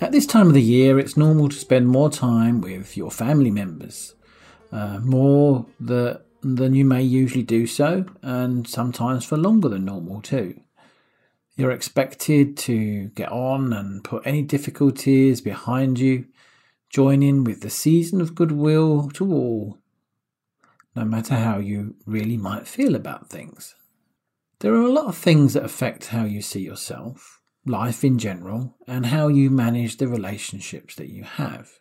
At this time of the year, it's normal to spend more time with your family members, uh, more the, than you may usually do so, and sometimes for longer than normal too. You're expected to get on and put any difficulties behind you, join in with the season of goodwill to all, no matter how you really might feel about things. There are a lot of things that affect how you see yourself, life in general, and how you manage the relationships that you have.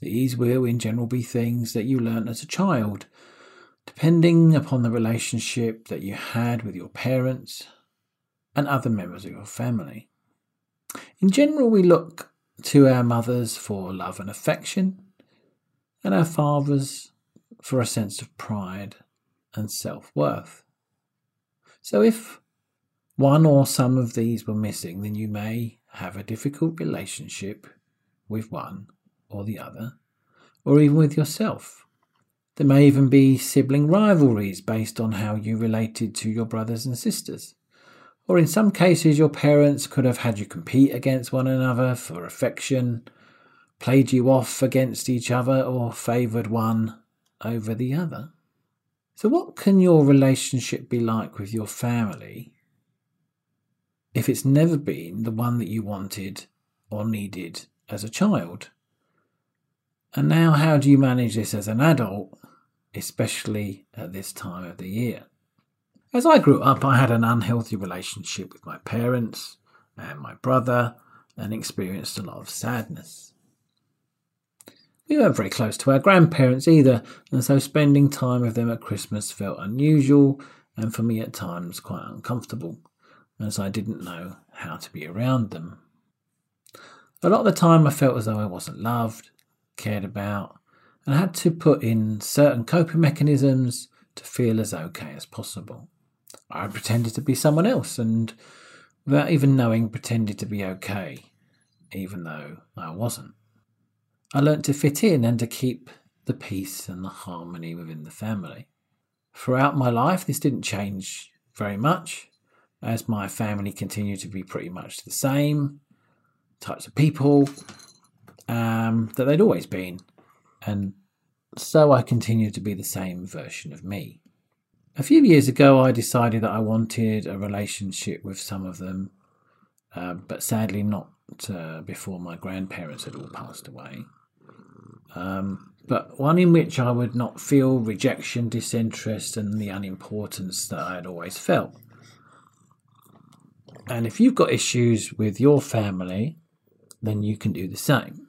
These will, in general, be things that you learnt as a child, depending upon the relationship that you had with your parents, and other members of your family. In general, we look to our mothers for love and affection, and our fathers for a sense of pride and self worth. So, if one or some of these were missing, then you may have a difficult relationship with one or the other, or even with yourself. There may even be sibling rivalries based on how you related to your brothers and sisters. Or in some cases, your parents could have had you compete against one another for affection, played you off against each other, or favoured one over the other. So, what can your relationship be like with your family if it's never been the one that you wanted or needed as a child? And now, how do you manage this as an adult, especially at this time of the year? As I grew up, I had an unhealthy relationship with my parents and my brother and experienced a lot of sadness. We weren't very close to our grandparents either, and so spending time with them at Christmas felt unusual and for me at times quite uncomfortable, as I didn't know how to be around them. A lot of the time I felt as though I wasn't loved, cared about, and I had to put in certain coping mechanisms to feel as okay as possible. I pretended to be someone else and, without even knowing, pretended to be okay, even though I wasn't. I learnt to fit in and to keep the peace and the harmony within the family. Throughout my life, this didn't change very much, as my family continued to be pretty much the same types of people um, that they'd always been. And so I continued to be the same version of me. A few years ago, I decided that I wanted a relationship with some of them, uh, but sadly not uh, before my grandparents had all passed away. Um, but one in which I would not feel rejection, disinterest, and the unimportance that I had always felt. And if you've got issues with your family, then you can do the same.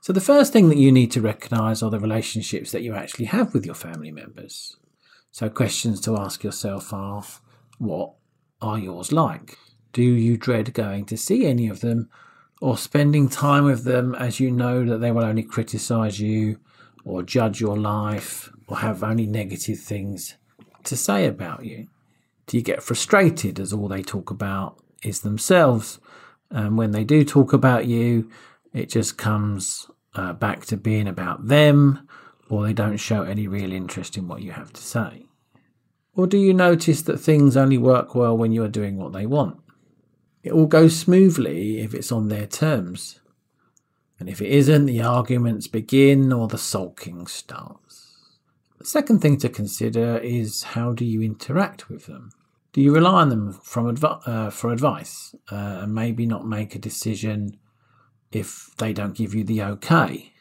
So, the first thing that you need to recognize are the relationships that you actually have with your family members. So, questions to ask yourself are what are yours like? Do you dread going to see any of them or spending time with them as you know that they will only criticize you or judge your life or have only negative things to say about you? Do you get frustrated as all they talk about is themselves? And when they do talk about you, it just comes uh, back to being about them or they don't show any real interest in what you have to say? Or do you notice that things only work well when you are doing what they want? It all goes smoothly if it's on their terms. And if it isn't, the arguments begin or the sulking starts. The second thing to consider is how do you interact with them? Do you rely on them from adv- uh, for advice uh, and maybe not make a decision if they don't give you the okay?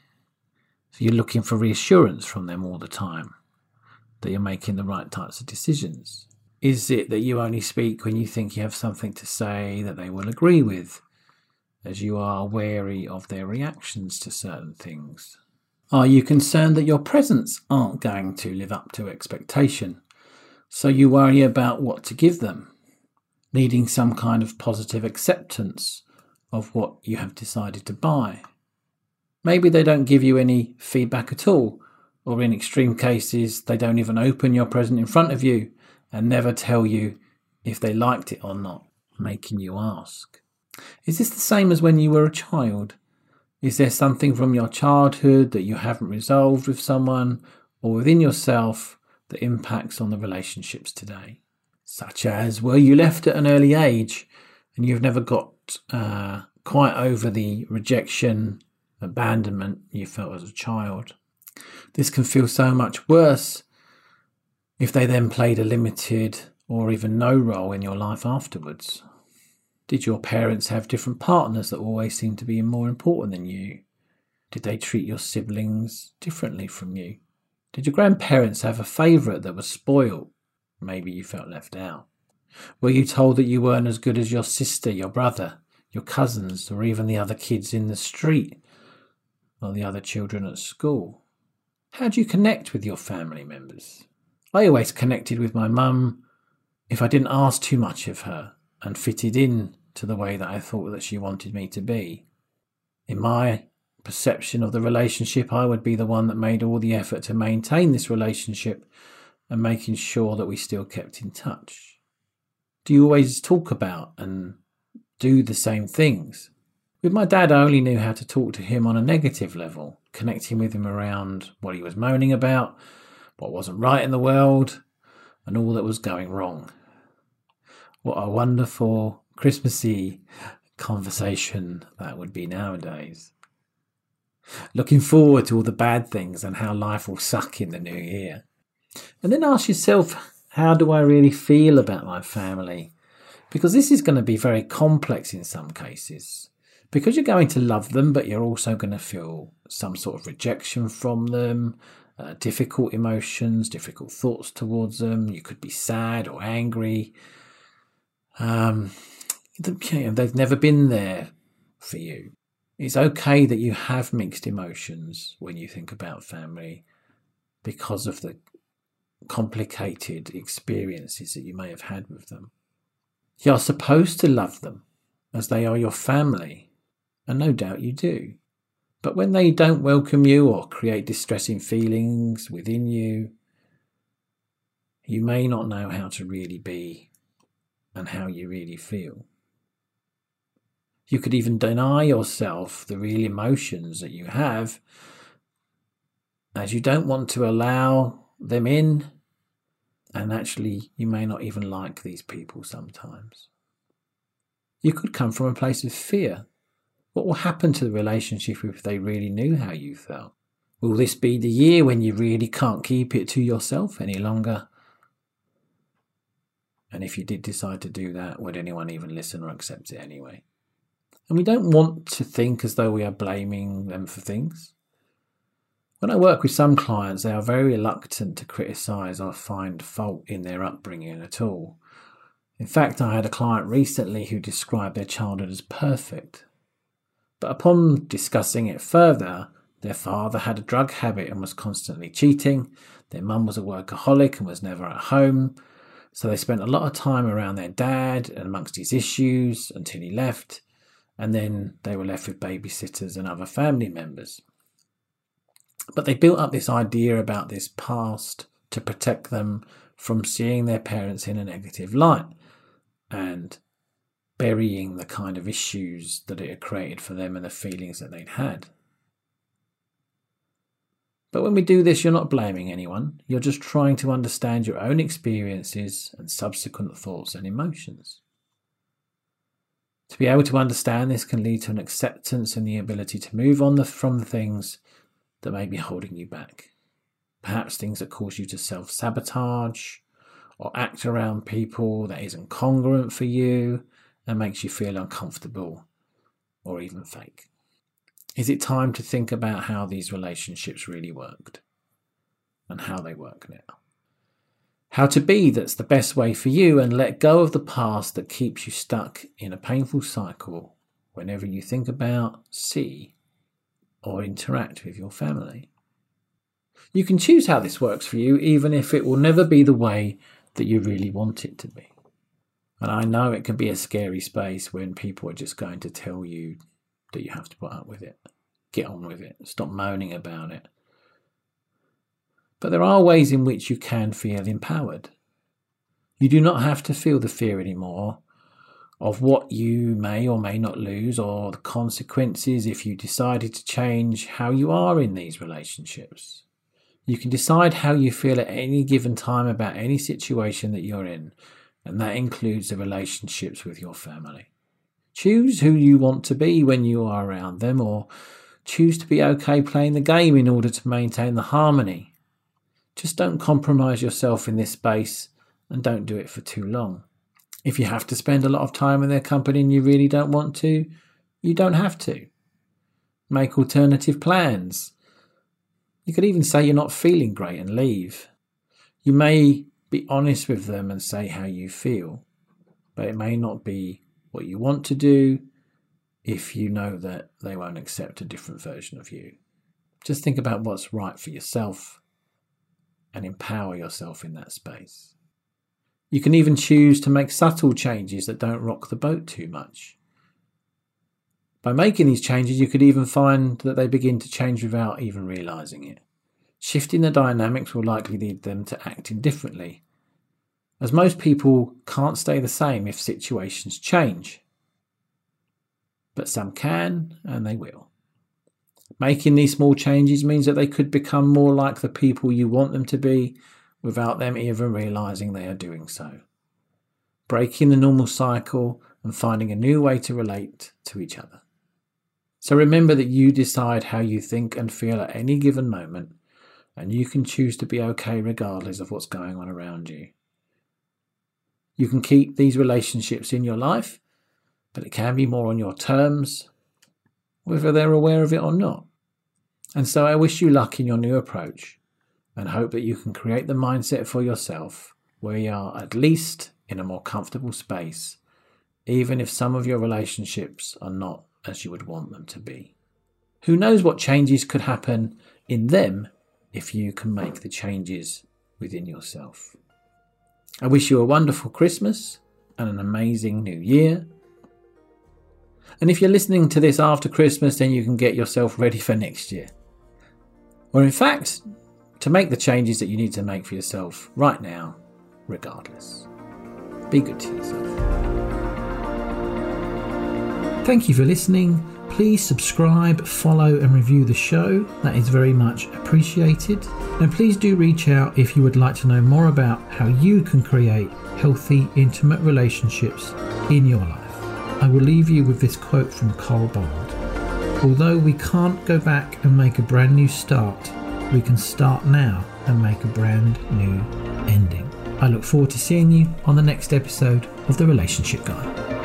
So you're looking for reassurance from them all the time that you're making the right types of decisions? Is it that you only speak when you think you have something to say that they will agree with, as you are wary of their reactions to certain things? Are you concerned that your presents aren't going to live up to expectation, so you worry about what to give them, needing some kind of positive acceptance of what you have decided to buy? Maybe they don't give you any feedback at all, or in extreme cases, they don't even open your present in front of you and never tell you if they liked it or not, making you ask. Is this the same as when you were a child? Is there something from your childhood that you haven't resolved with someone or within yourself that impacts on the relationships today? Such as, were you left at an early age and you've never got uh, quite over the rejection, abandonment you felt as a child? This can feel so much worse if they then played a limited or even no role in your life afterwards. Did your parents have different partners that always seemed to be more important than you? Did they treat your siblings differently from you? Did your grandparents have a favourite that was spoilt? Maybe you felt left out. Were you told that you weren't as good as your sister, your brother, your cousins, or even the other kids in the street, or the other children at school? How do you connect with your family members? I always connected with my mum if I didn't ask too much of her and fitted in to the way that I thought that she wanted me to be. In my perception of the relationship, I would be the one that made all the effort to maintain this relationship and making sure that we still kept in touch. Do you always talk about and do the same things? With my dad, I only knew how to talk to him on a negative level, connecting with him around what he was moaning about, what wasn't right in the world, and all that was going wrong. What a wonderful Christmassy conversation that would be nowadays. Looking forward to all the bad things and how life will suck in the new year. And then ask yourself, how do I really feel about my family? Because this is going to be very complex in some cases. Because you're going to love them, but you're also going to feel some sort of rejection from them, uh, difficult emotions, difficult thoughts towards them. You could be sad or angry. Um, they've never been there for you. It's okay that you have mixed emotions when you think about family because of the complicated experiences that you may have had with them. You're supposed to love them as they are your family, and no doubt you do. But when they don't welcome you or create distressing feelings within you, you may not know how to really be and how you really feel. You could even deny yourself the real emotions that you have, as you don't want to allow them in. And actually, you may not even like these people sometimes. You could come from a place of fear. What will happen to the relationship if they really knew how you felt? Will this be the year when you really can't keep it to yourself any longer? And if you did decide to do that, would anyone even listen or accept it anyway? And we don't want to think as though we are blaming them for things. When I work with some clients, they are very reluctant to criticise or find fault in their upbringing at all. In fact, I had a client recently who described their childhood as perfect. But upon discussing it further, their father had a drug habit and was constantly cheating. Their mum was a workaholic and was never at home. So they spent a lot of time around their dad and amongst his issues until he left and then they were left with babysitters and other family members. But they built up this idea about this past to protect them from seeing their parents in a negative light and burying the kind of issues that it had created for them and the feelings that they'd had. But when we do this, you're not blaming anyone. You're just trying to understand your own experiences and subsequent thoughts and emotions. To be able to understand this can lead to an acceptance and the ability to move on the, from the things that may be holding you back. Perhaps things that cause you to self sabotage or act around people that isn't congruent for you and makes you feel uncomfortable or even fake. Is it time to think about how these relationships really worked and how they work now? How to be that's the best way for you and let go of the past that keeps you stuck in a painful cycle whenever you think about, see, or interact with your family. You can choose how this works for you, even if it will never be the way that you really want it to be. And I know it can be a scary space when people are just going to tell you that you have to put up with it. get on with it, stop moaning about it. But there are ways in which you can feel empowered. You do not have to feel the fear anymore of what you may or may not lose or the consequences if you decided to change how you are in these relationships. You can decide how you feel at any given time about any situation that you're in, and that includes the relationships with your family. Choose who you want to be when you are around them, or choose to be okay playing the game in order to maintain the harmony. Just don't compromise yourself in this space and don't do it for too long. If you have to spend a lot of time in their company and you really don't want to, you don't have to. Make alternative plans. You could even say you're not feeling great and leave. You may be honest with them and say how you feel, but it may not be what you want to do if you know that they won't accept a different version of you. Just think about what's right for yourself and empower yourself in that space. You can even choose to make subtle changes that don't rock the boat too much. By making these changes, you could even find that they begin to change without even realizing it. Shifting the dynamics will likely lead them to acting differently, as most people can't stay the same if situations change. But some can, and they will. Making these small changes means that they could become more like the people you want them to be without them even realizing they are doing so. Breaking the normal cycle and finding a new way to relate to each other. So remember that you decide how you think and feel at any given moment, and you can choose to be okay regardless of what's going on around you. You can keep these relationships in your life, but it can be more on your terms, whether they're aware of it or not. And so I wish you luck in your new approach and hope that you can create the mindset for yourself where you are at least in a more comfortable space, even if some of your relationships are not as you would want them to be. Who knows what changes could happen in them if you can make the changes within yourself. I wish you a wonderful Christmas and an amazing new year. And if you're listening to this after Christmas, then you can get yourself ready for next year. Or, in fact, to make the changes that you need to make for yourself right now, regardless. Be good to yourself. Thank you for listening. Please subscribe, follow, and review the show. That is very much appreciated. And please do reach out if you would like to know more about how you can create healthy, intimate relationships in your life. I will leave you with this quote from Carl Bard. Although we can't go back and make a brand new start, we can start now and make a brand new ending. I look forward to seeing you on the next episode of The Relationship Guy.